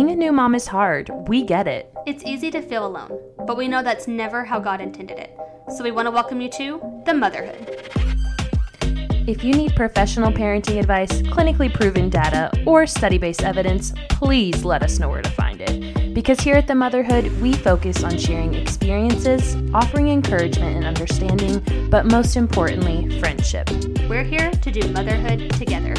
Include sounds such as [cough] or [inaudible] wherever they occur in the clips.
Being a new mom is hard. We get it. It's easy to feel alone, but we know that's never how God intended it. So we want to welcome you to the motherhood. If you need professional parenting advice, clinically proven data, or study based evidence, please let us know where to find it. Because here at The Motherhood, we focus on sharing experiences, offering encouragement and understanding, but most importantly, friendship. We're here to do motherhood together.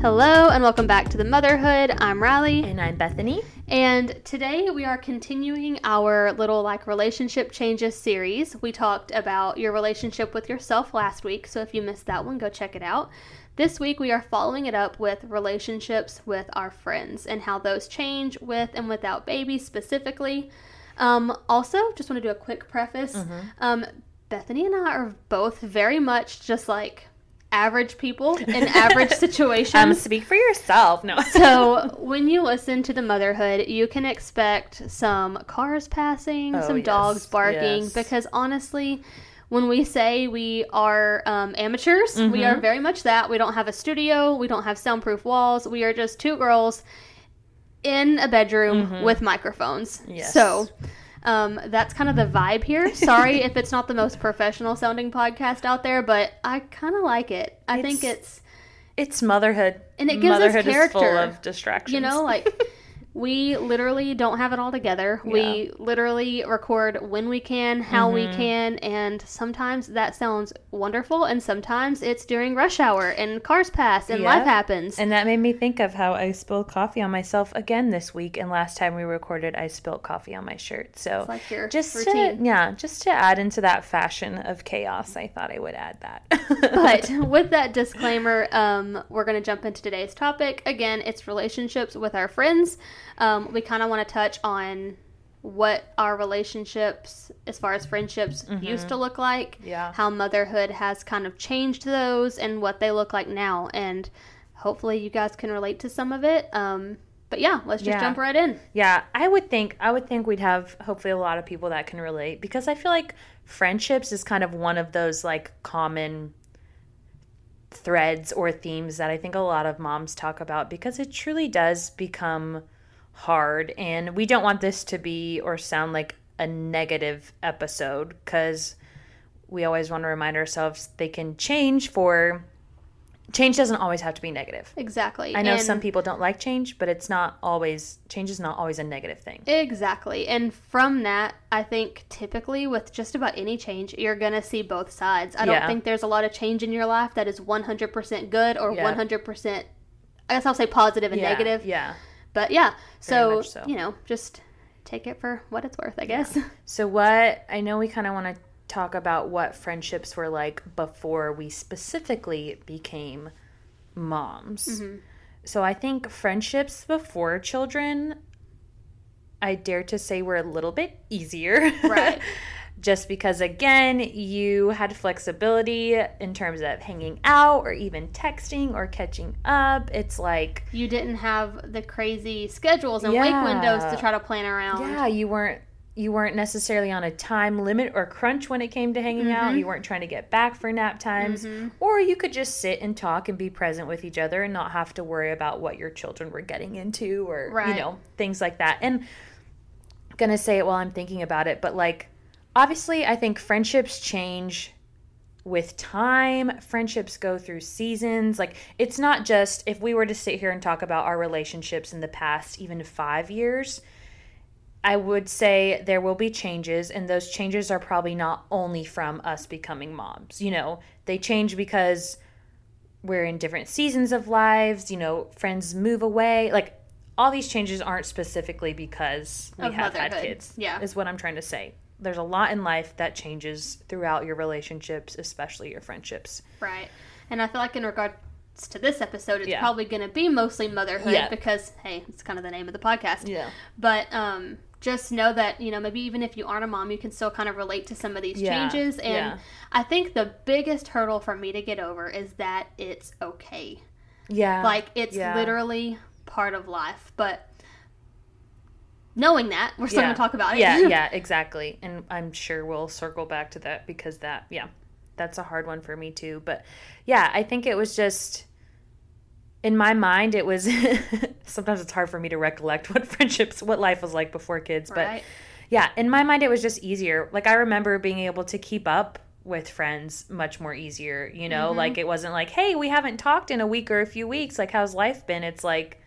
Hello, and welcome back to The Motherhood. I'm Riley. And I'm Bethany. And today we are continuing our little like relationship changes series. We talked about your relationship with yourself last week, so if you missed that one, go check it out. This week we are following it up with relationships with our friends and how those change with and without babies specifically. Um, also, just want to do a quick preface. Um, Bethany and I are both very much just like average people in [laughs] average situations. Um, speak for yourself. No. so [laughs] when you listen to the motherhood you can expect some cars passing Oh, some yes, dogs barking yes. because honestly when we say we are um, amateurs we Mm-hmm. are very much that we don't have a studio we don't have soundproof walls we are just two girls in a bedroom with microphones Mm-hmm. Yes. so um, that's kind of the vibe here. Sorry if it's not the most professional sounding podcast out there, but I kind of like it. I think It's- it's It's motherhood. And it gives us motherhood is full character. of distractions. you know like [laughs] we literally don't have it all together we literally record when we can how we Mm-hmm. can and sometimes that sounds wonderful and sometimes it's during rush hour and cars pass and life happens And that made me think of how I spilled coffee on myself again this week. And last time we recorded, I spilled coffee on my shirt. So It's like your just routine. to yeah, just to add into that fashion of chaos, I thought I would add that. [laughs] but [laughs] with that disclaimer um, we're going to jump into today's topic again it's relationships with our friends um, we kind of want to touch on what our relationships as far as friendships used to look like Mm-hmm. Yeah. how motherhood has kind of changed those and what they look like now and hopefully you guys can relate to some of it um, but yeah let's just Yeah. jump right in Yeah, I would think I would think we'd have hopefully a lot of people that can relate because I feel like friendships is kind of one of those like common threads or themes that I think a lot of moms talk about because it truly does become hard and we don't want this to be or sound like a negative episode cuz we always want to remind ourselves they can change for change doesn't always have to be negative. exactly I know And- some people don't like change, but it's not always change is not always a negative thing. Exactly. And from that, I think typically with just about any change, you're going to see both sides. I don't think there's a lot of change in your life that is 100% good or Yeah. 100%, I guess I'll say positive and yeah, negative. Yeah. But yeah, so, so. you know, just take it for what it's worth, I guess. [laughs] So what I know we kind of want to talk about what friendships were like before we specifically became moms. Mm-hmm. So I think friendships before children I dare to say were a little bit easier. Right. [laughs] Just because again, you had flexibility in terms of hanging out or even texting or catching up. It's like you didn't have the crazy schedules and wake windows to try to plan around. Yeah, you weren't you weren't necessarily on a time limit or crunch when it came to hanging out. Mm-hmm. You weren't trying to get back for nap times. Or you could just sit and talk and be present with each other and not have to worry about what your children were getting into or Right. you know, things like that. And I'm gonna say it while I'm thinking about it, but like obviously I think friendships change with time friendships go through seasons like it's not just if we were to sit here and talk about our relationships in the past even 5 years I would say there will be changes, and those changes are probably not only from us becoming moms. You know, they change because we're in different seasons of lives, you know, friends move away. Like, all these changes aren't specifically because we Of have had kids, Yeah. is what I'm trying to say. There's a lot in life that changes throughout your relationships, especially your friendships. Right. And I feel like in regards to this episode, it's Yeah. probably going to be mostly motherhood Yeah. because, hey, it's kind of the name of the podcast. Yeah. But um, just know that, you know, maybe even if you aren't a mom, you can still kind of relate to some of these Yeah. changes. And. I think the biggest hurdle for me to get over is that it's okay. Yeah. Like, it's literally part of life. But knowing that, we're still Yeah. going to talk about it. Yeah, [laughs] yeah, exactly. And I'm sure we'll circle back to that because that, yeah. that's a hard one for me too. But yeah, I think it was just in my mind it was [laughs] sometimes it's hard for me to recollect [laughs] what friendships what life was like before kids, but Right. yeah, in my mind it was just easier. Like I remember being able to keep up with friends much more easier, you know? Mm-hmm. Like it wasn't like, "Hey, we haven't talked in a week or a few weeks. Like how's life been?" It's like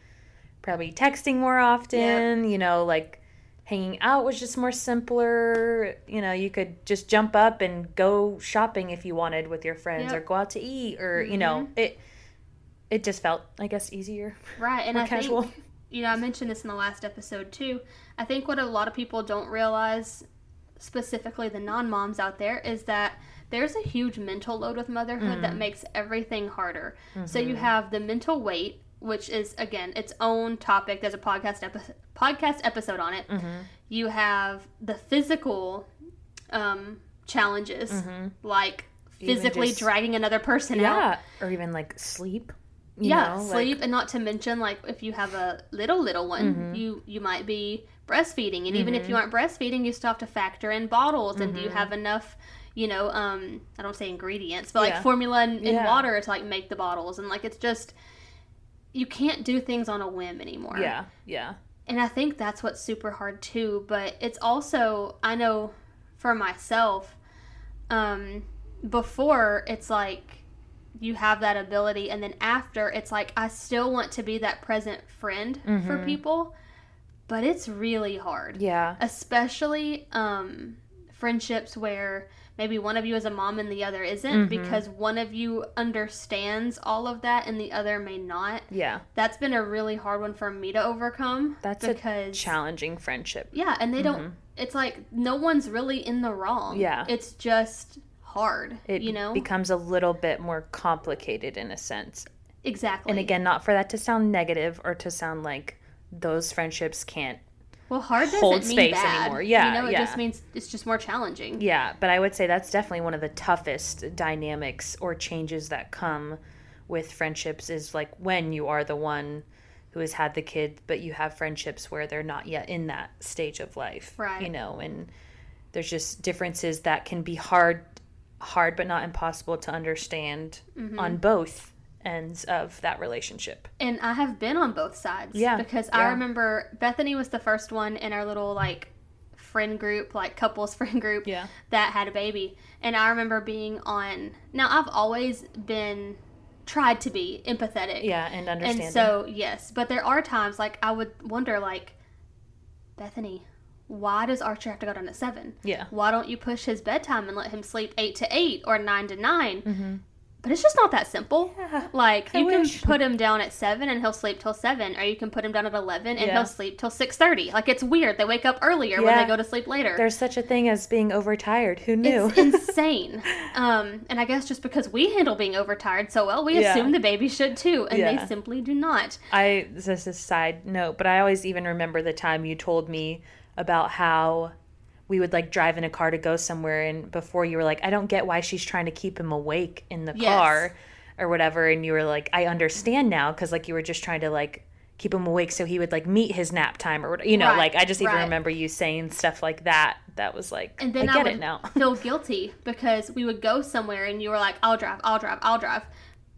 probably texting more often, you know, like hanging out was just more simpler. You know, you could just jump up and go shopping if you wanted with your friends Yep. or go out to eat or, you know, it it just felt I guess easier. Right, and I casual. think [laughs] you know I mentioned this in the last episode too. I think what a lot of people don't realize, specifically the non-moms out there, is that there's a huge mental load with motherhood Mm. that makes everything harder. So Mm-hmm. you have the mental weight, which is again its own topic. There's a podcast epi- podcast episode on it. Mm-hmm. You have the physical um, challenges, like Mm-hmm. Even physically just- dragging another person out or even like sleep. you yeah know, like- sleep and not to mention like if you have a little little one Mm-hmm. you you might be breastfeeding and even if you aren't breastfeeding you still have to factor in bottles and do you Mm-hmm. have enough you know um i don't say ingredients but like Yeah. formula and, and Yeah. water to like make the bottles and like it's just you can't do things on a whim anymore yeah, yeah. and I think that's what's super hard too. But it's also, I know for myself, um, before it's like you have that ability, and then after it's like I still want to be that present friend for people, but it's really hard Yeah. especially um, friendships where maybe one of you is a mom and the other isn't mm-hmm. because one of you understands all of that and the other may not Yeah. that's been a really hard one for me to overcome That's because a challenging friendship. yeah and they don't mm-hmm. it's like no one's really in the wrong Yeah. it's just hard It you know becomes a little bit more complicated in a sense. exactly And again, not for that to sound negative or to sound like those friendships can't well hard doesn't hold mean space bad. anymore. Yeah, you know it yeah. just means it's just more challenging Yeah, but I would say that's definitely one of the toughest dynamics or changes that come with friendships is like when you are the one who has had the kid, but you have friendships where they're not yet in that stage of life. Right. You know, and there's just differences that can be hard hard but not impossible to understand Mm-hmm. on both ends of that relationship. And I have been on both sides. Yeah, Because I remember Bethany was the first one in our little like friend group, like couples [laughs] friend group Yeah. that had a baby. And I remember being on now I've always been tried to be empathetic. Yeah, and understanding. And so yes, but there are times like I would wonder like Bethany, why does Archer have to go down at seven? yeah. Why don't you push his bedtime and let him sleep eight to eight or nine to 9 Mm-hmm. But it's just not that simple. Yeah. Like I you wish. can put him down at seven and he'll sleep till seven, or you can put him down at eleven and Yeah. he'll sleep till six thirty. Like it's weird. They wake up earlier when they go to sleep later. There's such a thing as being overtired. Who knew? It's insane. [laughs] Um, and I guess just because we handle being overtired so well, we Yeah. assume the baby should too, and Yeah. they simply do not. I this is a side note, but I always even remember the time you told me about how we would like drive in a car to go somewhere and before you were like, I don't get why she's trying to keep him awake in the Yes. car or whatever and you were like, I understand now cuz like you were just trying to like keep him awake so he would like meet his nap time or you know, Right, like I just even right. remember you saying stuff like that. That was like And then I get would it now. [laughs] feel guilty because we would go somewhere and you were like, "I'll drive, I'll drive, I'll drive,"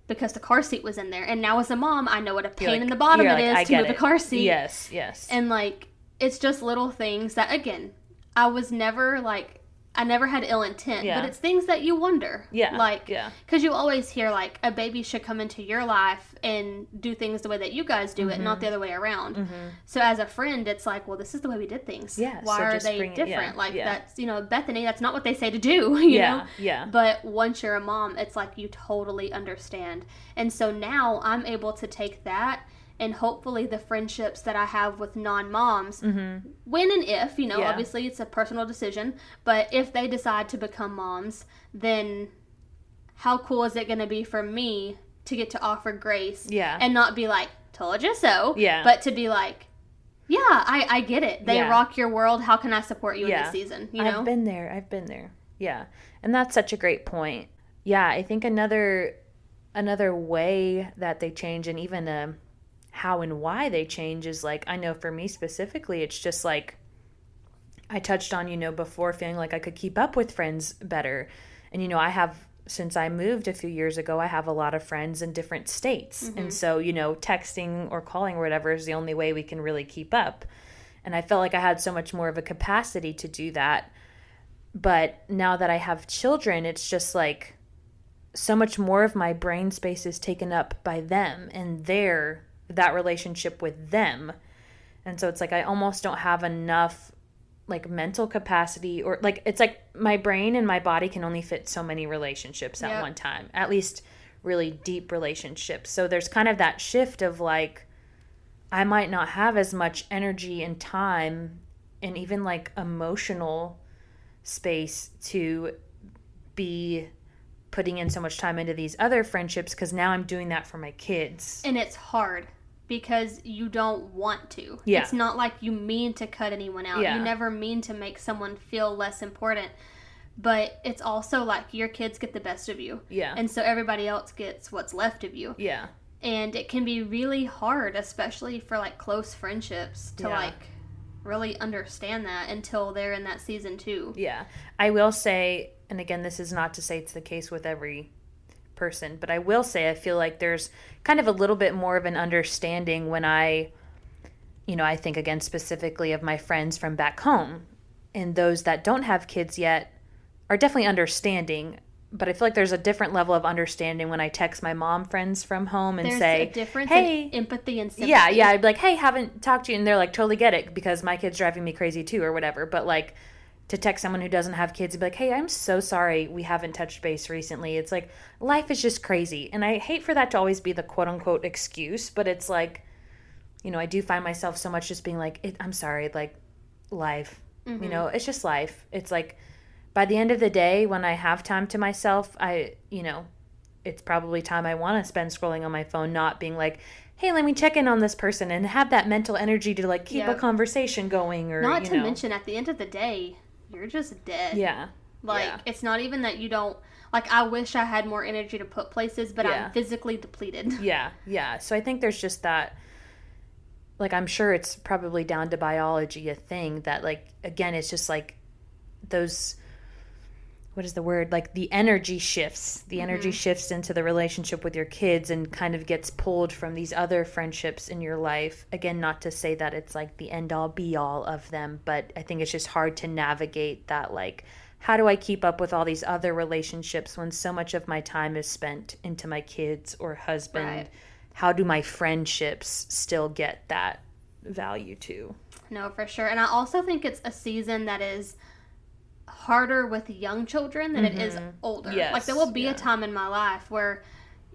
because the car seat was in there. And now as a mom, I know what a pain You're in the bottom it like, is to move a it. car seat. Yes, yes. And like, it's just little things that again, I was never like, I never had ill intent, Yeah. but it's things that you wonder. Yeah, Like, yeah. because you always hear like a baby should come into your life and do things the way that you guys do it, not Mm-hmm. the other way around. So as a friend, it's like, well, this is the way we did things. Yeah, Why so are they it- different? yeah, like yeah. that's you know Bethany. That's not what they say to do. [laughs] You yeah, know. yeah. But once you're a mom, it's like you totally understand. And so now I'm able to take that and hopefully the friendships that I have with non moms, when and if, you know, Mm-hmm. Yeah. obviously it's a personal decision, but if they decide to become moms, then how cool is it going to be for me to get to offer grace Yeah. and not be like, told you so, Yeah. but to be like, yeah, I, I get it. They Yeah. rock your world. How can I support you in Yeah. this season? You know? I've been there. I've been there. Yeah. And that's such a great point. Yeah, I think another another way that they change and even um how and why they change is like I know for me specifically it's just like I touched on, you know, before feeling like I could keep up with friends better. And you know, I have since I moved a few years ago, I have a lot of friends in different states. Mm-hmm. And so, you know, texting or calling or whatever is the only way we can really keep up. And I felt like I had so much more of a capacity to do that. But now that I have children, it's just like so much more of my brain space is taken up by them and their that relationship with them. And so it's like I almost don't have enough like mental capacity or like it's like my brain and my body can only fit so many relationships at Yep. one time. At least really deep relationships. So there's kind of that shift of like I might not have as much energy and time and even like emotional space to be putting in so much time into these other friendships because now I'm doing that for my kids. And it's hard because you don't want to. Yeah. It's not like you mean to cut anyone out. Yeah. You never mean to make someone feel less important. But it's also like your kids get the best of you. Yeah. And so everybody else gets what's left of you. yeah. And it can be really hard, especially for like close friendships, to Yeah. like really understand that until they're in that season too. Yeah. I will say, and again, this is not to say it's the case with every person, but I will say I feel like there's kind of a little bit more of an understanding when I, you know, I think again specifically of my friends from back home and those that don't have kids yet are definitely understanding. But I feel like there's a different level of understanding when I text my mom friends from home and There's say, a difference "Hey, empathy and sympathy. yeah, yeah. I'd be like, hey, haven't talked to you. And they're like, totally get it because my kid's driving me crazy too or whatever. But like to text someone who doesn't have kids and be like, hey, I'm so sorry we haven't touched base recently. It's like life is just crazy. And I hate for that to always be the quote unquote excuse, but it's like, you know, I do find myself so much just being like, it, I'm sorry, like life. You mm-hmm. know, it's just life. It's like by the end of the day, when I have time to myself, I, you know, it's probably time I want to spend scrolling on my phone, not being like, hey, let me check in on this person and have that mental energy to like keep a conversation going or Not to know. mention, at the end of the day, you're just dead. yeah, Like yeah. it's not even that you don't like I wish I had more energy to put places, but Yeah. I'm physically depleted. [laughs] yeah, yeah. So I think there's just that. Like I'm sure it's probably down to biology a thing that like again it's just like those what is the word? Like the energy shifts. The mm-hmm. energy shifts into the relationship with your kids and kind of gets pulled from these other friendships in your life. Again not to say that it's like the end all be all of them but i think it's just hard to navigate that like how do i keep up with all these other relationships when so much of my time is spent into my kids or husband? Right. how do my friendships still get that value too? No, for sure. And I also think it's a season that is harder with young children than it is older. Mm-hmm. Yes, like there will be yeah. a time in my life where,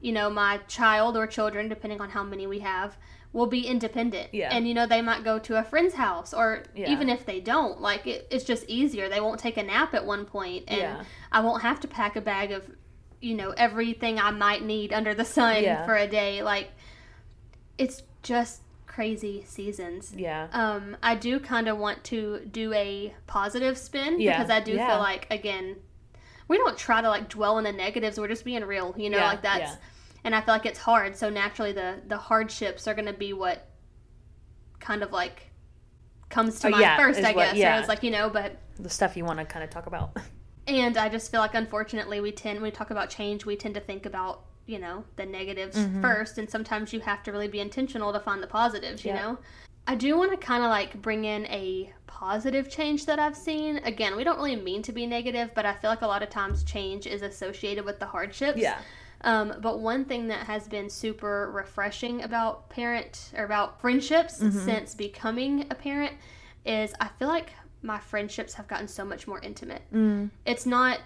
you know, my child or children, depending on how many we have, will be independent. Yeah. And you know, they might go to a friend's house or Yeah. even if they don't, like it, it's just easier. They won't take a nap at one point and Yeah. I won't have to pack a bag of, you know, everything I might need under the sun for a day. Like it's just crazy seasons. yeah Um, I do kind of want to do a positive spin Yeah, because I do yeah. feel like again, we don't try to like dwell in the negatives. We're just being real, you know, Yeah, like that's. And I feel like it's hard, so naturally the the hardships are going to be what kind of like comes to Oh, mind first, I what- guess. yeah. Or it's like you know, but the stuff you want to kind of talk about [laughs] and I just feel like unfortunately we tend when we talk about change, we tend to think about you know the negatives Mm-hmm. first, and sometimes you have to really be intentional to find the positives. You Yeah. know, I do want to kind of like bring in a positive change that I've seen. Again, we don't really mean to be negative, but I feel like a lot of times change is associated with the hardships. yeah Um, but one thing that has been super refreshing about parent or about friendships Mm-hmm. since becoming a parent is I feel like my friendships have gotten so much more intimate. Mm. It's not,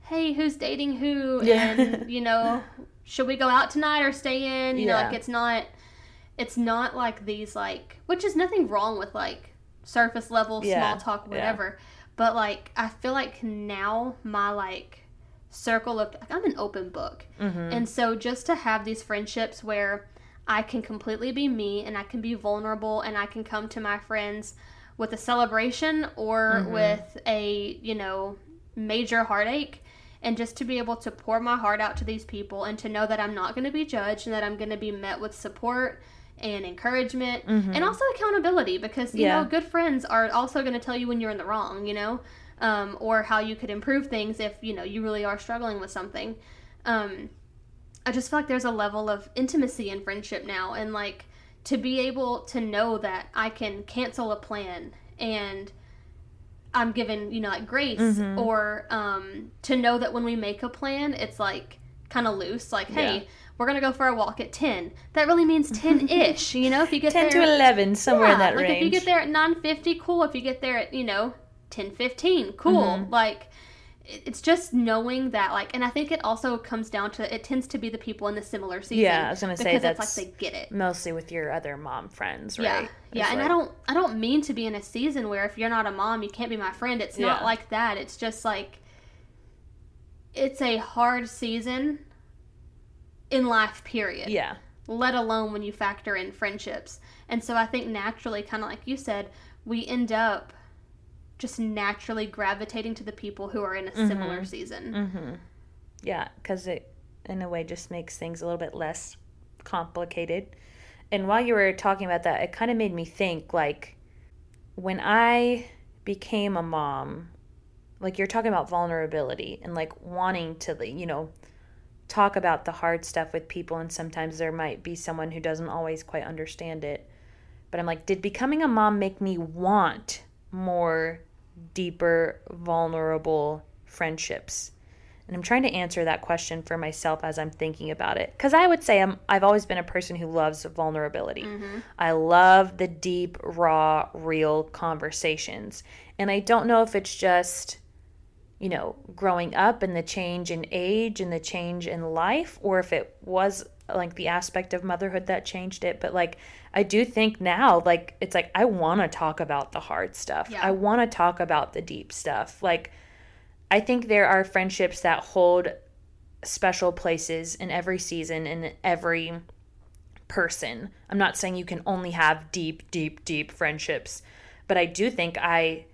hey, who's dating who, Yeah. and you know, should we go out tonight or stay in? You know, like it's not, it's not like these like, which is nothing wrong with like surface level Yeah. small talk, Yeah. whatever. But like, I feel like now my like circle of like I'm an open book. Mm-hmm. And so just to have these friendships where I can completely be me and I can be vulnerable and I can come to my friends with a celebration or Mm-hmm. with a, you know, major heartache and just to be able to pour my heart out to these people and to know that I'm not going to be judged and that I'm going to be met with support and encouragement and also accountability because you Mm-hmm. Yeah. know good friends are also going to tell you when you're in the wrong you know um, or how you could improve things if you know you really are struggling with something. Um, I just feel like there's a level of intimacy in friendship now, and like to be able to know that I can cancel a plan and I'm given, you know, like grace, Mhm. or um, to know that when we make a plan, it's like kind of loose, like, hey, Yeah. we're gonna go for a walk at ten. That really means ten ish, [laughs] you know. If you get 10 there, to 11, somewhere in Yeah, that like range. if you get there at nine fifty, cool. If you get there at you know ten fifteen, cool. Mhm. Like it's just knowing that like, and I think it also comes down to it tends to be the people in the similar season. Yeah, I was gonna say because that's it's like they get it. Mostly with your other mom friends, right? Yeah, yeah, It's and like- I don't, I don't mean to be in a season where if you're not a mom, you can't be my friend. It's not Yeah. like that. It's just like, it's a hard season in life. Period. Yeah. Let alone when you factor in friendships. And so I think naturally, kind of like you said, we end up just naturally gravitating to the people who are in a similar Mhm. season. Mm-hmm. Yeah, because it, in a way, just makes things a little bit less complicated. And while you were talking about that, it kind of made me think like when I became a mom, like you're talking about vulnerability and like wanting to, you know, talk about the hard stuff with people. And sometimes there might be someone who doesn't always quite understand it. But I'm like, did becoming a mom make me want more deeper, vulnerable friendships? And I'm trying to answer that question for myself as I'm thinking about it. Because I would say I'm, I've always been a person who loves vulnerability. Mhm. I love the deep, raw, real conversations. And I don't know if it's just, you know, growing up and the change in age and the change in life, or if it was like the aspect of motherhood that changed it. But like, I do think now, like, it's like I want to talk about the hard stuff. Yeah. I want to talk about the deep stuff. Like, I think there are friendships that hold special places in every season in every person. I'm not saying you can only have deep, deep, deep friendships, but I do think I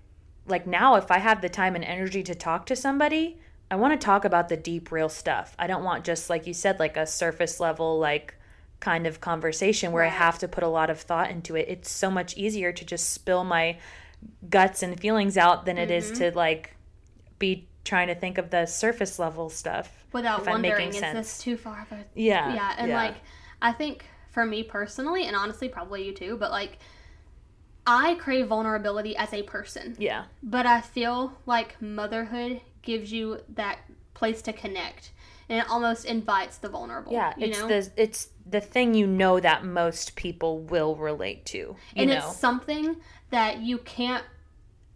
like now if I have the time and energy to talk to somebody, I want to talk about the deep real stuff. I don't want just like you said like a surface level like kind of conversation where I have to put a lot of thought into it. It's so much easier to just spill my guts and feelings out than it is to mm-hmm. like be trying to think of the surface level stuff. Without if I'm making wondering, is sense. this too far of a Yeah. yeah and like i think for me personally and honestly probably you too but like i crave vulnerability as a person yeah. but i feel like motherhood gives you that place to connect and it almost invites the vulnerable Yeah, you it's know the it's the thing you know that most people will relate to. You and know. it's something that you can't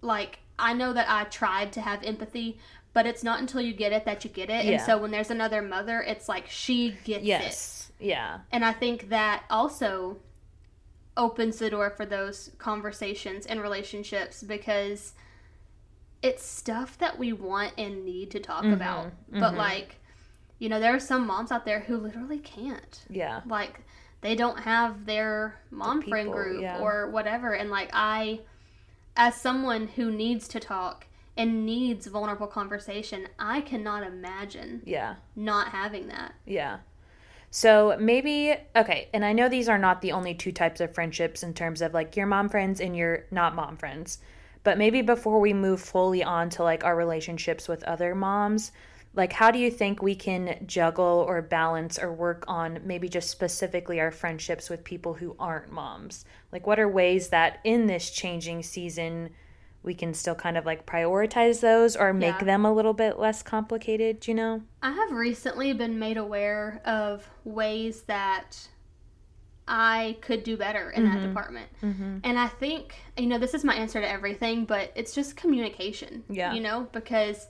like i know that i tried to have empathy but it's not until you get it that you get it and so when there's another mother it's like she gets it yes. Yeah. And I think that also opens the door for those conversations and relationships because it's stuff that we want and need to talk Mhm, about. But mhm. like, you know, there are some moms out there who literally can't. Yeah. Like they don't have their mom friend people, group yeah. or whatever and like I as someone who needs to talk and needs vulnerable conversation, I cannot imagine Yeah. not having that. Yeah. So maybe okay, and I know these are not the only two types of friendships in terms of like your mom friends and your not mom friends. But maybe before we move fully on to like our relationships with other moms, like how do you think we can juggle or balance or work on maybe just specifically our friendships with people who aren't moms? Like what are ways that in this changing season we can still kind of like prioritize those or make Yeah. them a little bit less complicated, do you know? I have recently been made aware of ways that I could do better in that Mhm. department. Mhm. And I think, you know, this is my answer to everything, but it's just communication. Yeah. You know, because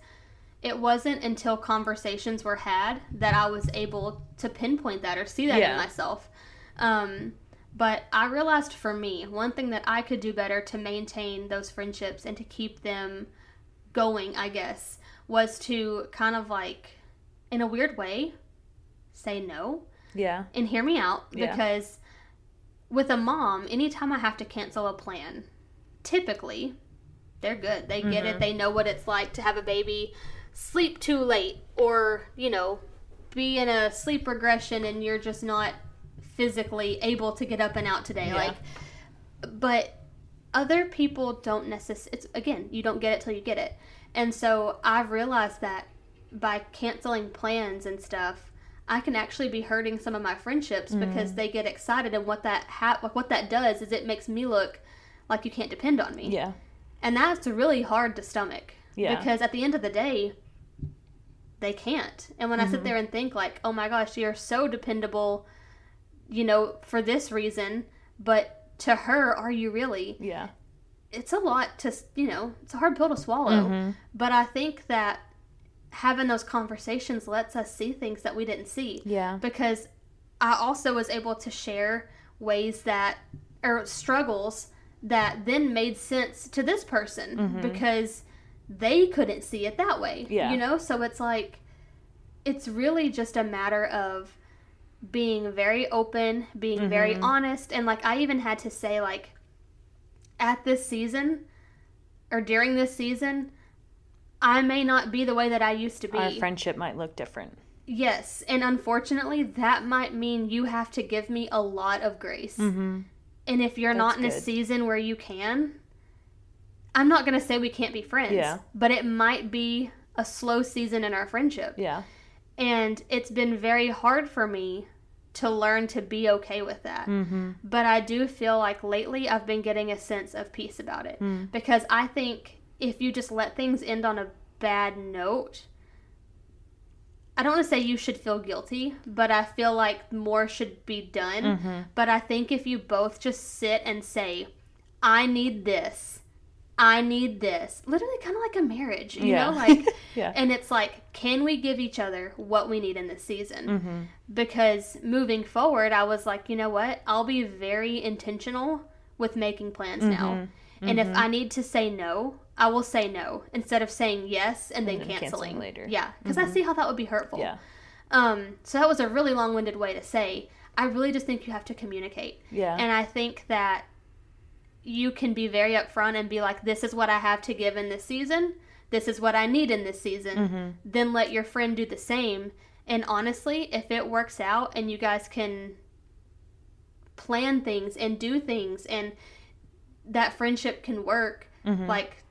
it wasn't until conversations were had that I was able to pinpoint that or see that Yeah. in myself. Um, but I realized for me, one thing that I could do better to maintain those friendships and to keep them going, I guess, was to kind of like, in a weird way, say no Yeah. and hear me out Yeah. because with a mom, anytime I have to cancel a plan, typically they're good. They get Mhm. it. They know what it's like to have a baby sleep too late or, you know, be in a sleep regression and you're just not physically able to get up and out today. Yeah. Like but other people don't necessarily it's again, you don't get it till you get it. And so I've realized that by canceling plans and stuff, I can actually be hurting some of my friendships mm-hmm. because they get excited and what that ha- what that does is it makes me look like you can't depend on me. Yeah. And that's really hard to stomach. Yeah. Because at the end of the day, they can't. And when I sit there and think like, "Oh my gosh, you're so dependable," you know, for this reason, but to her, are you really? Yeah. It's a lot to, you know, it's a hard pill to swallow. Mm-hmm. But I think that having those conversations lets us see things that we didn't see Yeah. because I also was able to share ways that or struggles that then made sense to this person because they couldn't see it that way. Yeah. You know, so it's like it's really just a matter of being very open, being very honest and like I even had to say like at this season or during this season I may not be the way that I used to be. Our friendship might look different. Yes, and unfortunately, that might mean you have to give me a lot of grace. Mm-hmm. And if you're not in That's a season where you can, I'm not going to say we can't be friends, Yeah. but it might be a slow season in our friendship. Yeah. And it's been very hard for me to learn to be okay with that. Mm-hmm. But I do feel like lately I've been getting a sense of peace about it. Mm. Because I think if you just let things end on a bad note, I don't want to say you should feel guilty, but I feel like more should be done. Mm-hmm. But I think if you both just sit and say, I need this, I need this, literally kind of like a marriage, you Yeah. know? Like, [laughs] Yeah. and it's like, can we give each other what we need in this season? Mm-hmm. Because moving forward, I was like, you know what? I'll be very intentional with making plans now. And if I need to say no, I will say no instead of saying yes and then then canceling canceling later. Yeah, because I see how that would be hurtful. Yeah. Um, so that was a really long-winded way to say. I really just think you have to communicate, Yeah. and I think that you can be very upfront and be like, "This is what I have to give in this season. This is what I need in this season." mm-hmm. Then let your friend do the same. And honestly, if it works out and you guys can plan things and do things and that friendship can work, Mhm. like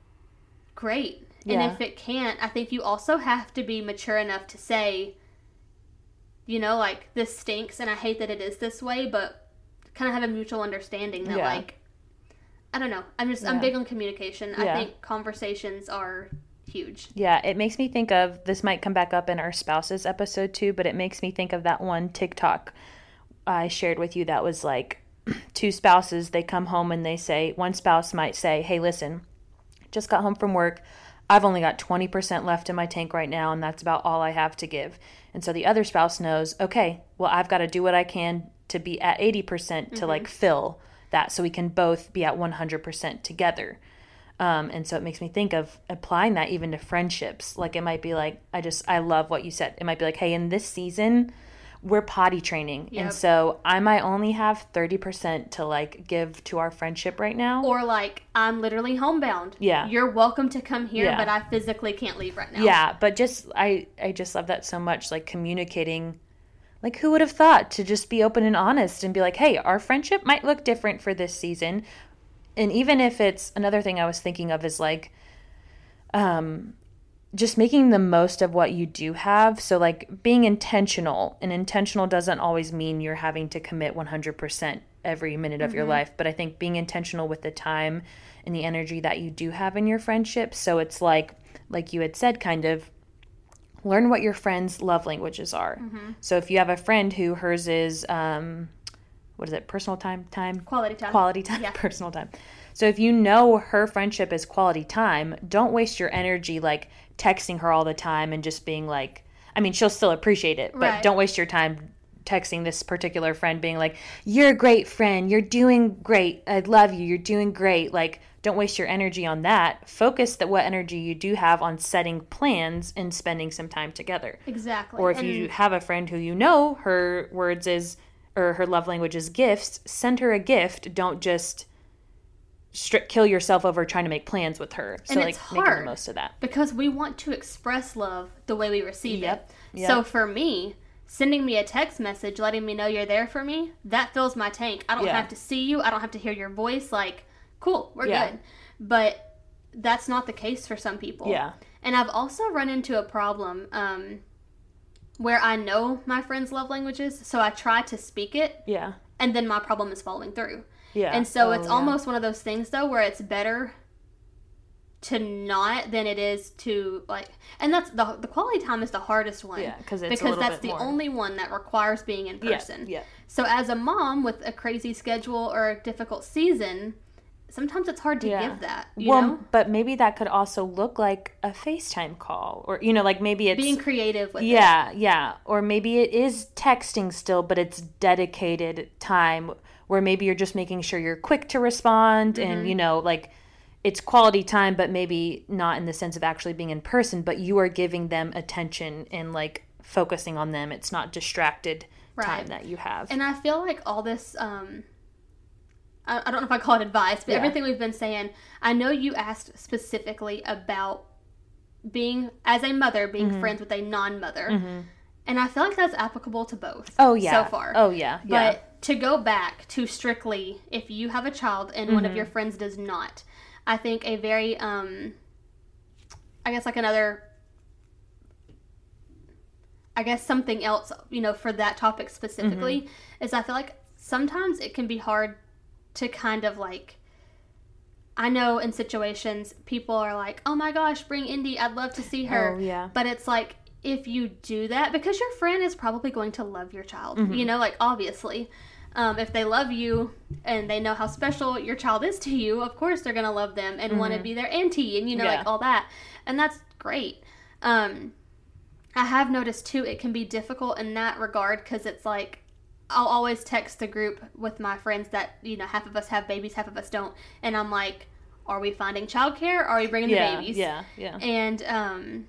great. Yeah. And if it can't, I think you also have to be mature enough to say, you know, like this stinks and I hate that it is this way, but kind of have a mutual understanding that Yeah. like I don't know. I'm just I'm big on communication. I think conversations are huge. Yeah, it makes me think of this might come back up in our spouses episode too, but it makes me think of that one TikTok I shared with you that was like [clears throat] two spouses, they come home and they say, one spouse might say, Hey, listen, just got home from work. I've only got 20% left in my tank right now, and that's about all I have to give. And so the other spouse knows, okay, well, I've got to do what I can to be at 80% to like mm-hmm. fill that so we can both be at 100% together. Um, and so it makes me think of applying that even to friendships. Like it might be like, I just, I love what you said. It might be like, hey, in this season, we're potty training. Yep. And so I might only have 30% to like give to our friendship right now. Or like I'm literally homebound. Yeah. You're welcome to come here, Yeah. but I physically can't leave right now. Yeah, but just I I just love that so much like communicating like who would have thought to just be open and honest and be like, "Hey, our friendship might look different for this season." And even if it's another thing I was thinking of is like um just making the most of what you do have. So like being intentional. And intentional doesn't always mean you're having to commit 100% every minute of your life, but I think being intentional with the time and the energy that you do have in your friendship. So it's like like you had said kind of learn what your friends' love languages are. So if you have a friend who hers is um what is it? Personal time time Quality time. quality time, Yeah. [laughs] personal time. So if you know her friendship is quality time, don't waste your energy like texting her all the time and just being like, I mean, she'll still appreciate it, but Right. don't waste your time texting this particular friend being like, "You're a great friend. You're doing great. I love you. You're doing great." Like, don't waste your energy on that. Focus that what energy you do have on setting plans and spending some time together. Exactly. Or if And- you have a friend who you know her words is or her love language is gifts, send her a gift. Don't just stri- kill yourself over trying to make plans with her. So And like it's making the most of that. because we want to express love the way we receive Yep. it. Yep. So for me, sending me a text message letting me know you're there for me, that fills my tank. I don't Yeah. have to see you, I don't have to hear your voice like, cool, we're Yeah. good. But that's not the case for some people. Yeah. And I've also run into a problem um, where I know my friends' love languages, so I try to speak it, Yeah. and then my problem is following through. Yeah. And so Oh, it's yeah. almost one of those things though where it's better to not than it is to like and that's the the quality time is the hardest one. Yeah, because that's the more- only one that requires being in Yeah, person. Yeah. So as a mom with a crazy schedule or a difficult season, sometimes it's hard to Yeah. give that, you well, know? but maybe that could also look like a FaceTime call, or you know, like maybe it's Being creative with it. yeah, yeah, or maybe it is texting still, but it's dedicated time where maybe you're just making sure you're quick to respond, Mm-hmm. and you know, like it's quality time, but maybe not in the sense of actually being in person, but you are giving them attention and like focusing on them. It's not distracted time that you have. And I feel like all this, um, I, don't know if I call it advice, but Yeah. everything we've been saying, I know you asked specifically about being, as a mother, being Mm-hmm. friends with a non mother. And I feel like that's applicable to both. oh yeah. So far. Oh yeah. Yeah. But to go back to strictly if you have a child and one of Mm-hmm. your friends does not, I think a very um I guess like another I guess something else, you know, for that topic specifically Mm-hmm. is I feel like sometimes it can be hard to kind of like I know in situations people are like, "Oh my gosh, bring Indy. I'd love to see her." Oh, yeah. But it's like if you do that because your friend is probably going to love your child. Mm-hmm. You know, like obviously. Um, if they love you and they know how special your child is to you, of course they're gonna love them and want to be their auntie and you know Mm-hmm. Yeah. like all that, and that's great. Um, I have noticed too it can be difficult in that regard because it's like I'll always text the group with my friends that you know half of us have babies, half of us don't, and I'm like, are we finding childcare? Are we bringing yeah. the babies? Yeah. Yeah. And um,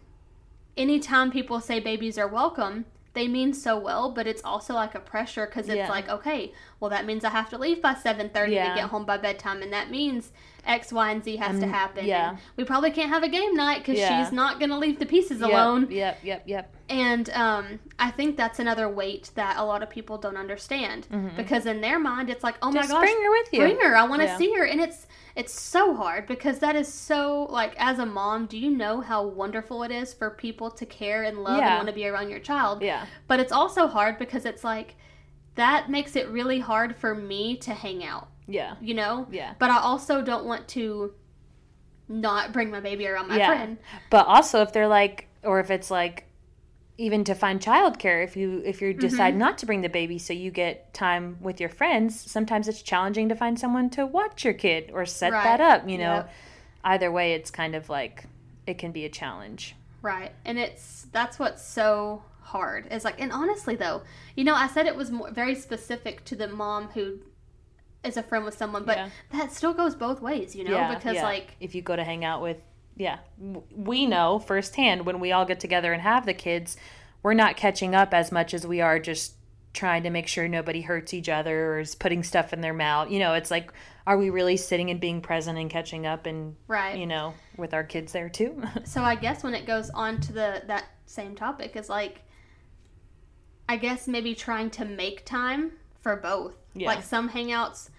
anytime people say babies are welcome, they mean so well, but it's also like a pressure because it's Yeah. like, okay, well that means I have to leave by seven thirty Yeah. to get home by bedtime, and that means X, Y, and Z has to Um, happen. yeah. And we probably can't have a game night because Yeah. she's not gonna leave the pieces Yep, alone. Yep. Yep. Yep. And um, I think that's another weight that a lot of people don't understand because in their mind it's like, oh Mm-hmm. Just my gosh, bring her with you. bring her. I want to Yeah. see her, and it's it's so hard because that is so like as a mom, do you know how wonderful it is for people to care and love and want to be around your child? Yeah. But it's also hard because it's like that makes it really hard for me to hang out. Yeah. You know? Yeah. But I also don't want to not bring my baby around my yeah. friend. But also if they're like or if it's like even to find childcare if you if you decide Mm-hmm. not to bring the baby so you get time with your friends, sometimes it's challenging to find someone to watch your kid or set Right. that up, you know. Yep. Either way it's kind of like it can be a challenge. Right. And it's that's what's so hard. It's like and honestly though, you know, I said it was more, very specific to the mom who is a friend with someone, but Yeah. that still goes both ways, you know, yeah, because yeah. like if you go to hang out with yeah we know firsthand when we all get together and have the kids we're not catching up as much as we are just trying to make sure nobody hurts each other or is putting stuff in their mouth you know it's like are we really sitting and being present and catching up and right. you know with our kids there too [laughs] So I guess when it goes on to the that same topic is like I guess maybe trying to make time for both. Yeah. Like some hangouts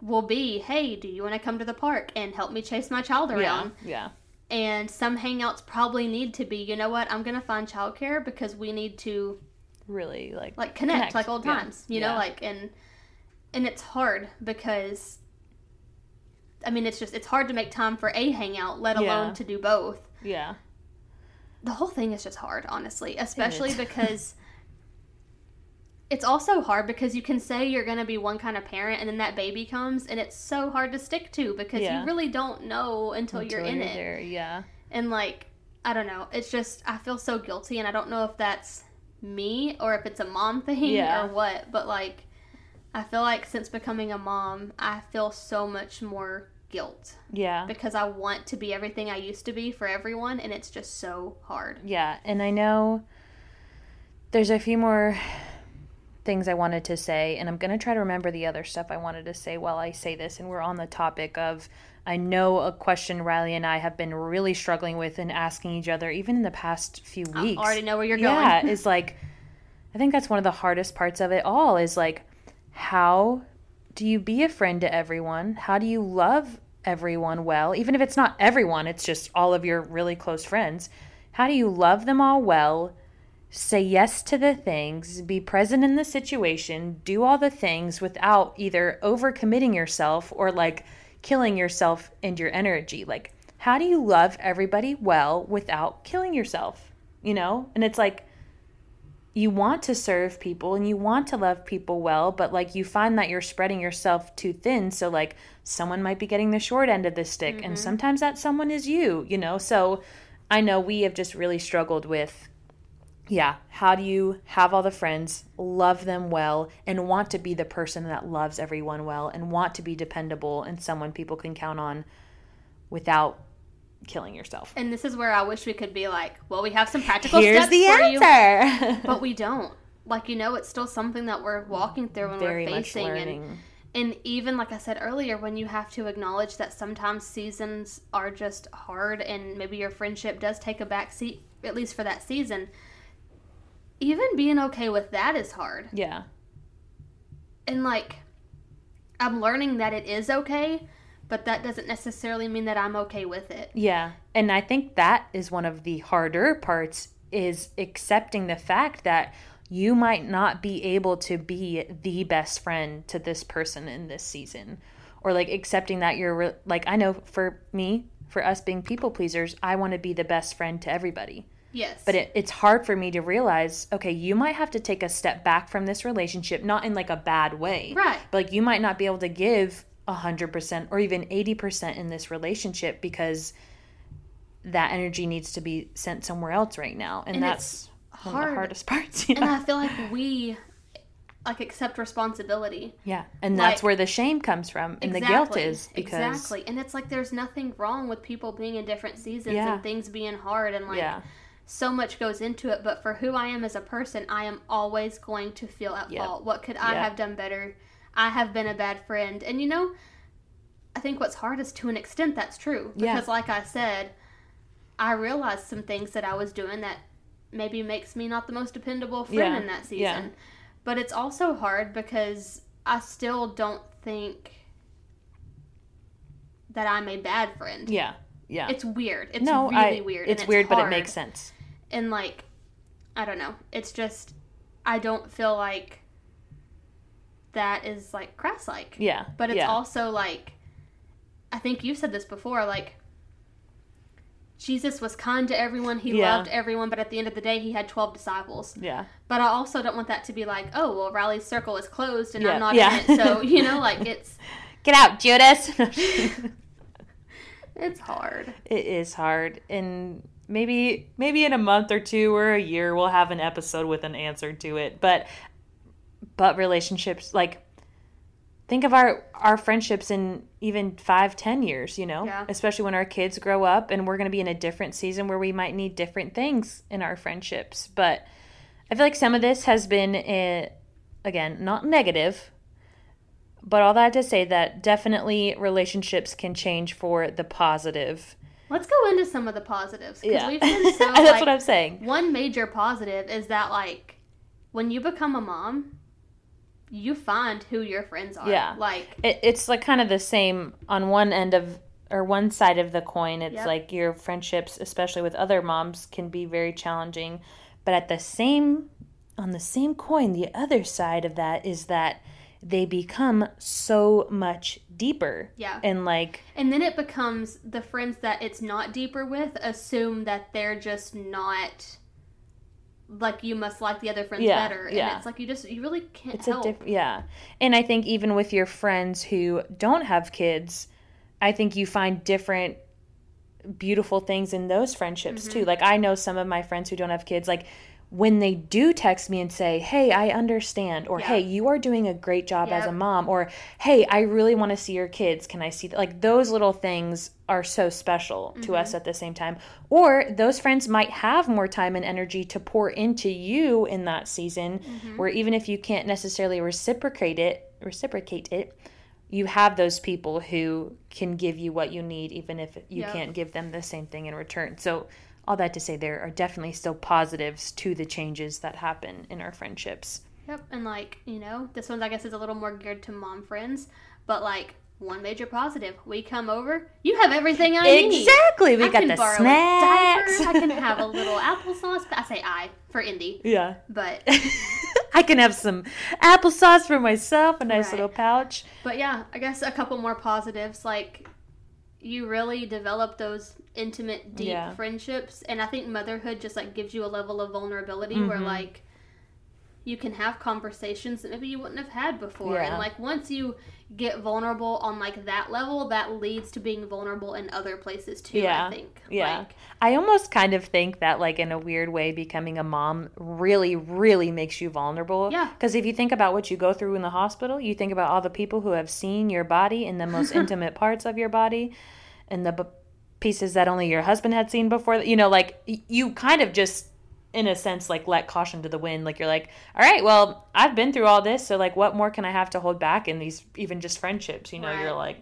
will be, "Hey, do you want to come to the park and help me chase my child around?" yeah And some hangouts probably need to be, "You know what? I'm going to find childcare because we need to really like like connect, Connect, like old yeah, times." You yeah. know, like and and it's hard because I mean, it's just it's hard to make time for a hangout, let alone Yeah. to do both yeah the whole thing is just hard, honestly, especially because it's also hard because you can say you're going to be one kind of parent and then that baby comes and it's so hard to stick to because Yeah. you really don't know until, you're in it. there yeah And like, I don't know, it's just I feel so guilty and I don't know if that's me or if it's a mom thing Yeah. or what, but like I feel like since becoming a mom, I feel so much more guilt yeah because I want to be everything I used to be for everyone and it's just so hard. Yeah, and I know there's a few more things I wanted to say, and I'm going to try to remember the other stuff I wanted to say while I say this. And we're on the topic of I know a question Riley and I have been really struggling with and asking each other, even in the past few weeks. I already know where you're yeah, going. is like, I think that's one of the hardest parts of it all is like, how do you be a friend to everyone? How do you love everyone well, even if it's not everyone, it's just all of your really close friends. How do you love them all well? Say yes to the things, be present in the situation, do all the things without either overcommitting yourself or like killing yourself and your energy. Like, how do you love everybody well without killing yourself? You know? And it's like, you want to serve people and you want to love people well, but like you find that you're spreading yourself too thin. So, like, someone might be getting the short end of the stick, and mm-hmm. sometimes that someone is you, you know? So, I know we have just really struggled with, yeah, how do you have all the friends, love them well, and want to be the person that loves everyone well and want to be dependable and someone people can count on without killing yourself? And this is where I wish we could be like, well, we have some practical Here's steps the for you, answer. but we [laughs] don't. Like you know, it's still something that we're walking through and Very we're facing, and and even like I said earlier, when you have to acknowledge that sometimes seasons are just hard, and maybe your friendship does take a back seat, at least for that season. Even being okay with that is hard, Yeah. and like, I'm learning that it is okay, but that doesn't necessarily mean that I'm okay with it. Yeah. And I think that is one of the harder parts is accepting the fact that you might not be able to be the best friend to this person in this season or like accepting that you're re- like I know for me for us being people pleasers I want to be the best friend to everybody Yes, but it, it's hard for me to realize okay you might have to take a step back from this relationship not in like a bad way Right. but like you might not be able to give 100% or even 80% in this relationship because that energy needs to be sent somewhere else right now and, And that's one of the hard. hardest [laughs] parts and. I feel like we like accept responsibility. yeah and that's like- where the shame comes from and the guilt is because exactly, and it's like there's nothing wrong with people being in different seasons Yeah. and things being hard and like yeah so much goes into it. But for who I am as a person, I am always going to feel at Yep. fault. What could I Yep. have done better? I have been a bad friend, and you know, I think what's hard is to an extent that's true Yeah. because, like I said, I realized some things that I was doing that maybe makes me not the most dependable friend Yeah. in that season. Yeah. But it's also hard because I still don't think that I'm a bad friend. yeah yeah It's weird. It's no really I, weird. it's, weird but it makes sense And like, I don't know. It's just I don't feel like that is like crass like. yeah But it's yeah. also like I think you've said this before, like Jesus was kind to everyone, he Yeah. loved everyone, but at the end of the day he had twelve disciples. yeah But I also don't want that to be like, oh well Riley's circle is closed and Yeah. I'm not Yeah. in it. So, [laughs] you know, like it's [laughs] get out judas [laughs] it's hard. it is hard and maybe maybe in a month or two or a year we'll have an episode with an answer to it. But but relationships like think of our our friendships in even five ten years you know? Yeah. especially when our kids grow up and we're going to be in a different season where we might need different things in our friendships. But i feel like some of this has been eh, again not negative but all that to say that definitely relationships can change for the positive Let's go into some of the positives. Because yeah we've been [laughs] so that's like, what i'm saying one major positive is that like when you become a mom you find who your friends are Yeah. like it, it's like kind of the same on one end of or one side of the coin it's Yep. like your friendships especially with other moms can be very challenging but at the same on the same coin the other side of that is that they become so much deeper yeah. and like and then it becomes the friends that it's not deeper with assume that they're just not like you must like the other friends Yeah, better. And yeah. it's like you just you really can't it's help. a different yeah. And i think even with your friends who don't have kids i think you find different beautiful things in those friendships Mm-hmm. too. Like i know some of my friends who don't have kids like when they do text me and say hey i understand or Yeah. hey you are doing a great job as a mom or hey i really want to see your kids can i see that like those little things are so special to Mm-hmm. us at the same time or those friends might have more time and energy to pour into you in that season Mm-hmm. where even if you can't necessarily reciprocate it reciprocate it you have those people who can give you what you need even if you Yep. can't give them the same thing in return so all that to say there are definitely still positives to the changes that happen in our friendships Yep, and like you know, this one I guess is a little more geared to mom friends, but like one major positive. We come over, you have everything I need. Exactly. We I got the snacks. diaper. I can have a [laughs] little applesauce. I say I for Indy, yeah. but [laughs] I can have some applesauce for myself, a nice Right. little pouch. but yeah, I guess a couple more positives like you really develop those intimate, deep Yeah. friendships, and I think motherhood just like gives you a level of vulnerability where Mhm. like you can have conversations that maybe you wouldn't have had before, Yeah. and like once you get vulnerable on like that level, that leads to being vulnerable in other places too. Yeah. I think. Yeah. Like, I almost kind of think that, like, in a weird way, becoming a mom really, really makes you vulnerable. Yeah. Because if you think about what you go through in the hospital, you think about all the people who have seen your body in the most [laughs] intimate parts of your body and the pieces that only your husband had seen before. You know, like, you kind of just, in a sense, like, let caution to the wind. Like, you're like, all right, well, I've been through all this. So, like, what more can I have to hold back in these, even just friendships? You know, Right. you're like,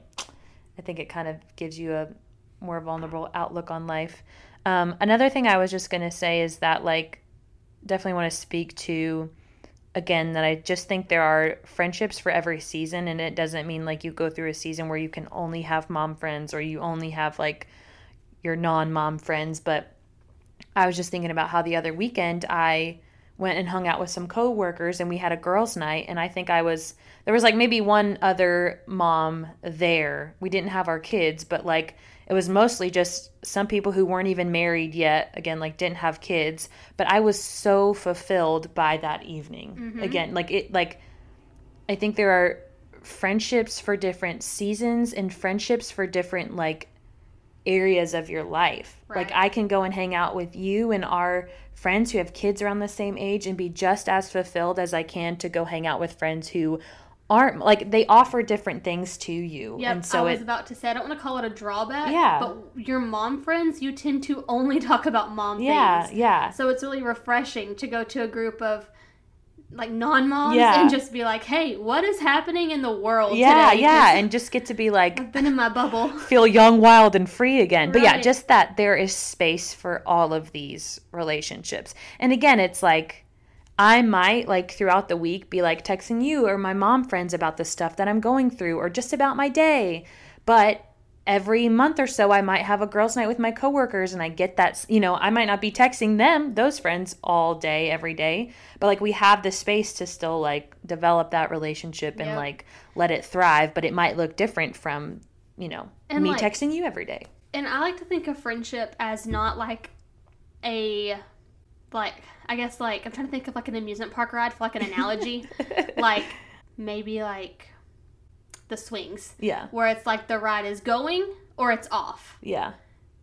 I think it kind of gives you a more vulnerable outlook on life. Um, another thing I was just going to say is that, like, definitely want to speak to, again, that I just think there are friendships for every season. And it doesn't mean like you go through a season where you can only have mom friends or you only have like your non mom friends. But I was just thinking about how the other weekend I went and hung out with some coworkers and we had a girls' night. And I think I was, there was like maybe one other mom there. We didn't have our kids, but like, it was mostly just some people who weren't even married yet again like didn't have kids but i was so fulfilled by that evening mm-hmm. again like it like i think there are friendships for different seasons and friendships for different like areas of your life like i can go and hang out with you and our friends who have kids around the same age and be just as fulfilled as i can to go hang out with friends who aren't like they offer different things to you Yep, and so I was it about to say I don't want to call it a drawback. Yeah. But your mom friends, you tend to only [laughs] talk about mom yeah things. yeah So it's really refreshing to go to a group of like non-moms Yeah. and just be like, "Hey, what is happening in the world yeah today?" yeah and just get to be like I've been in my bubble. [laughs] feel young wild and free again but yeah just that there is space for all of these relationships and again it's like i might like throughout the week be like texting you or my mom friends about the stuff that i'm going through or just about my day but every month or so i might have a girls night with my coworkers and i get that you know i might not be texting them those friends all day every day but like we have the space to still like develop that relationship and Yep. like let it thrive but it might look different from you know And, me like- texting you every day And I like to think of friendship as not like a like I guess like I'm trying to think of like an amusement park ride for like an analogy. [laughs] like maybe like the swings yeah where it's like the ride is going or it's off. yeah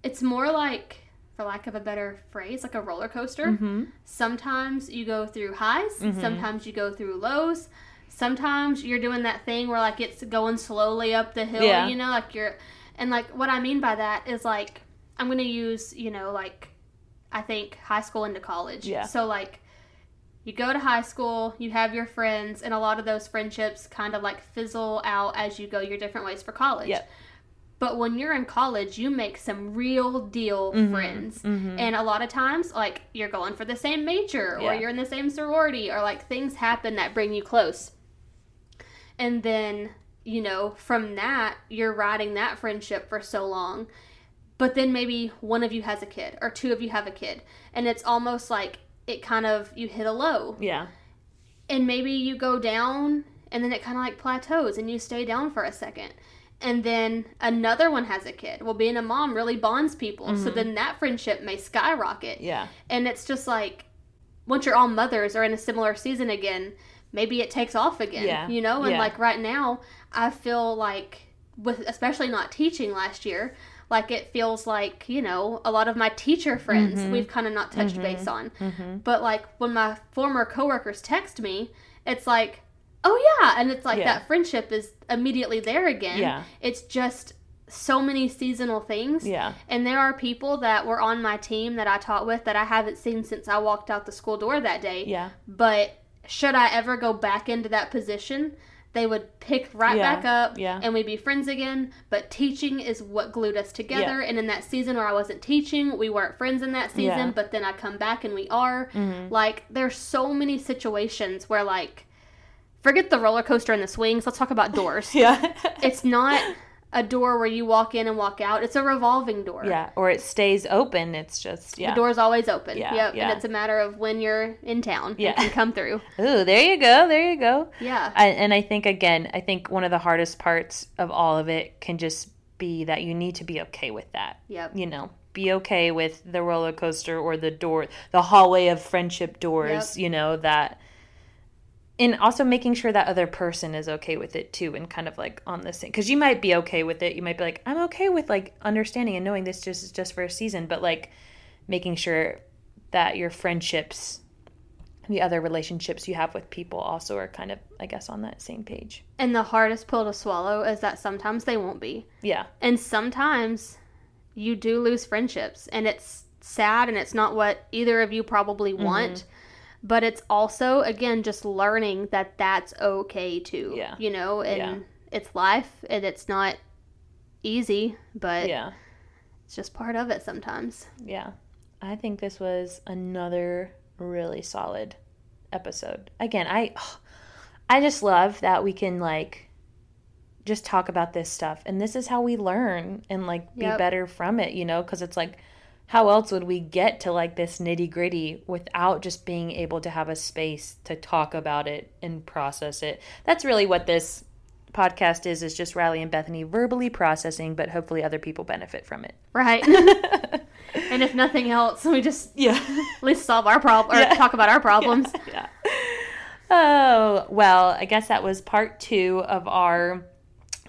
It's more like for lack of a better phrase, like a roller coaster. mm-hmm. Sometimes you go through highs, Mhm. sometimes you go through lows. Sometimes you're doing that thing where like it's going slowly up the hill, Yeah. you know, like you're and like what I mean by that is like I'm going to use, you know, like I think high school into college. Yeah. So like you go to high school, you have your friends, and a lot of those friendships kind of like fizzle out as you go your different ways for college. Yep. But when you're in college, you make some real deal Mhm. friends. Mhm. And a lot of times, like, you're going for the same major or Yeah. you're in the same sorority or like things happen that bring you close. And then, you know, from that, you're riding that friendship for so long. But then maybe one of you has a kid or two of you have a kid. And it's almost like it kind of, you hit a low. yeah And maybe you go down and then it kind of like plateaus and you stay down for a second. And then another one has a kid. Well, being a mom really bonds people. So Mhm. then that friendship may skyrocket. yeah And it's just like once you're all mothers or in a similar season again, maybe it takes off again. Yeah. You know? And Yeah. like right now, I feel like with especially not teaching last year, like it feels like, you know, a lot of my teacher friends Mhm. we've kind of not touched Mhm. base on. mm-hmm. But like when my former coworkers text me, it's like, oh yeah, and it's like Yeah. that friendship is immediately there again. Yeah. It's just so many seasonal things. yeah And there are people that were on my team that I taught with that I haven't seen since I walked out the school door that day. yeah But should I ever go back into that position, they would pick right Yeah. back up Yeah. and we'd be friends again. But teaching is what glued us together. And in that season where I wasn't teaching, we weren't friends in that season. Yeah. But then I come back and we are. Mhm. Like, there's so many situations where, like, forget the roller coaster and the swings. Let's talk about doors. [laughs] Yeah. it's not [laughs] a door where you walk in and walk out. It's a revolving door. yeah. Or it stays open. It's just yeah. The door's always open. Yeah, Yep. yeah. And it's a matter of when you're in town Yeah. and can come through. [laughs] Ooh, there you go. There you go. Yeah. I, and I think again, I think one of the hardest parts of all of it can just be that you need to be okay with that. Yep. You know, be okay with the roller coaster or the door, the hallway of friendship doors. You know that, and also making sure that other person is okay with it too, and kind of like on the same. Because you might be okay with it. You might be like, I'm okay with like understanding and knowing this just is just for a season, but like making sure that your friendships the other relationships you have with people also are kind of i guess on that same page And the hardest pill to swallow is that sometimes they won't be. yeah And sometimes you do lose friendships and it's sad and it's not what either of you probably Mm-hmm. But it's also again just learning that that's okay too. Yeah. You know, and Yeah. it's life and it's not easy, but yeah it's just part of it sometimes. yeah i think this was another really solid episode again i i just love that we can like just talk about this stuff and this is how we learn and like be Yep. better from it you know because it's like how else would we get to like this nitty gritty without just being able to have a space to talk about it and process it that's really what this podcast is is just riley and bethany verbally processing but hopefully other people benefit from it Right. [laughs] and if nothing else, we just yeah at least solve our problem or Yeah. talk about our [laughs] problems. yeah. Oh, well, I guess that was part two of our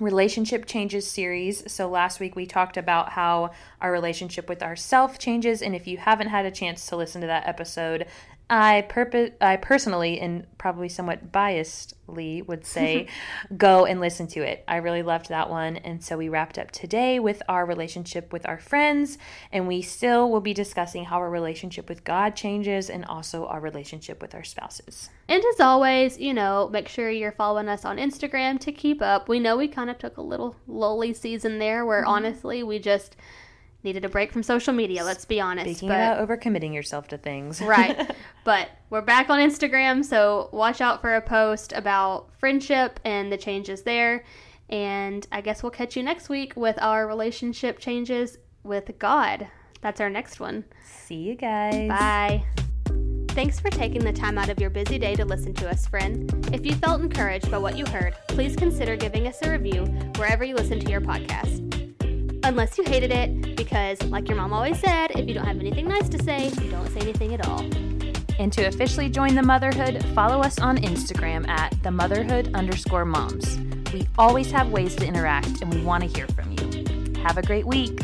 relationship changes series. So last week we talked about how our relationship with ourself changes. And if you haven't had a chance to listen to that episode, I purpose I personally and probably somewhat biasedly would say [laughs] go and listen to it. I really loved that one and so we wrapped up today with our relationship with our friends and we still will be discussing how our relationship with God changes and also our relationship with our spouses. And as always, you know, make sure you're following us on Instagram to keep up. We know we kind of took a little lowly season there where mm-hmm. honestly we just needed a break from social media, let's be honest. Speaking but about overcommitting yourself to things. [laughs] right. [laughs] But we're back on Instagram, so watch out for a post about friendship and the changes there. And I guess we'll catch you next week with our relationship changes with God. That's our next one. See you guys. Bye. Thanks for taking the time out of your busy day to listen to us, friend. If you felt encouraged by what you heard, please consider giving us a review wherever you listen to your podcast. Unless you hated it, because, like your mom always said, if you don't have anything nice to say, you don't say anything at all. And to officially join the motherhood, follow us on Instagram at the motherhood underscore moms. We always have ways to interact and we want to hear from you. Have a great week.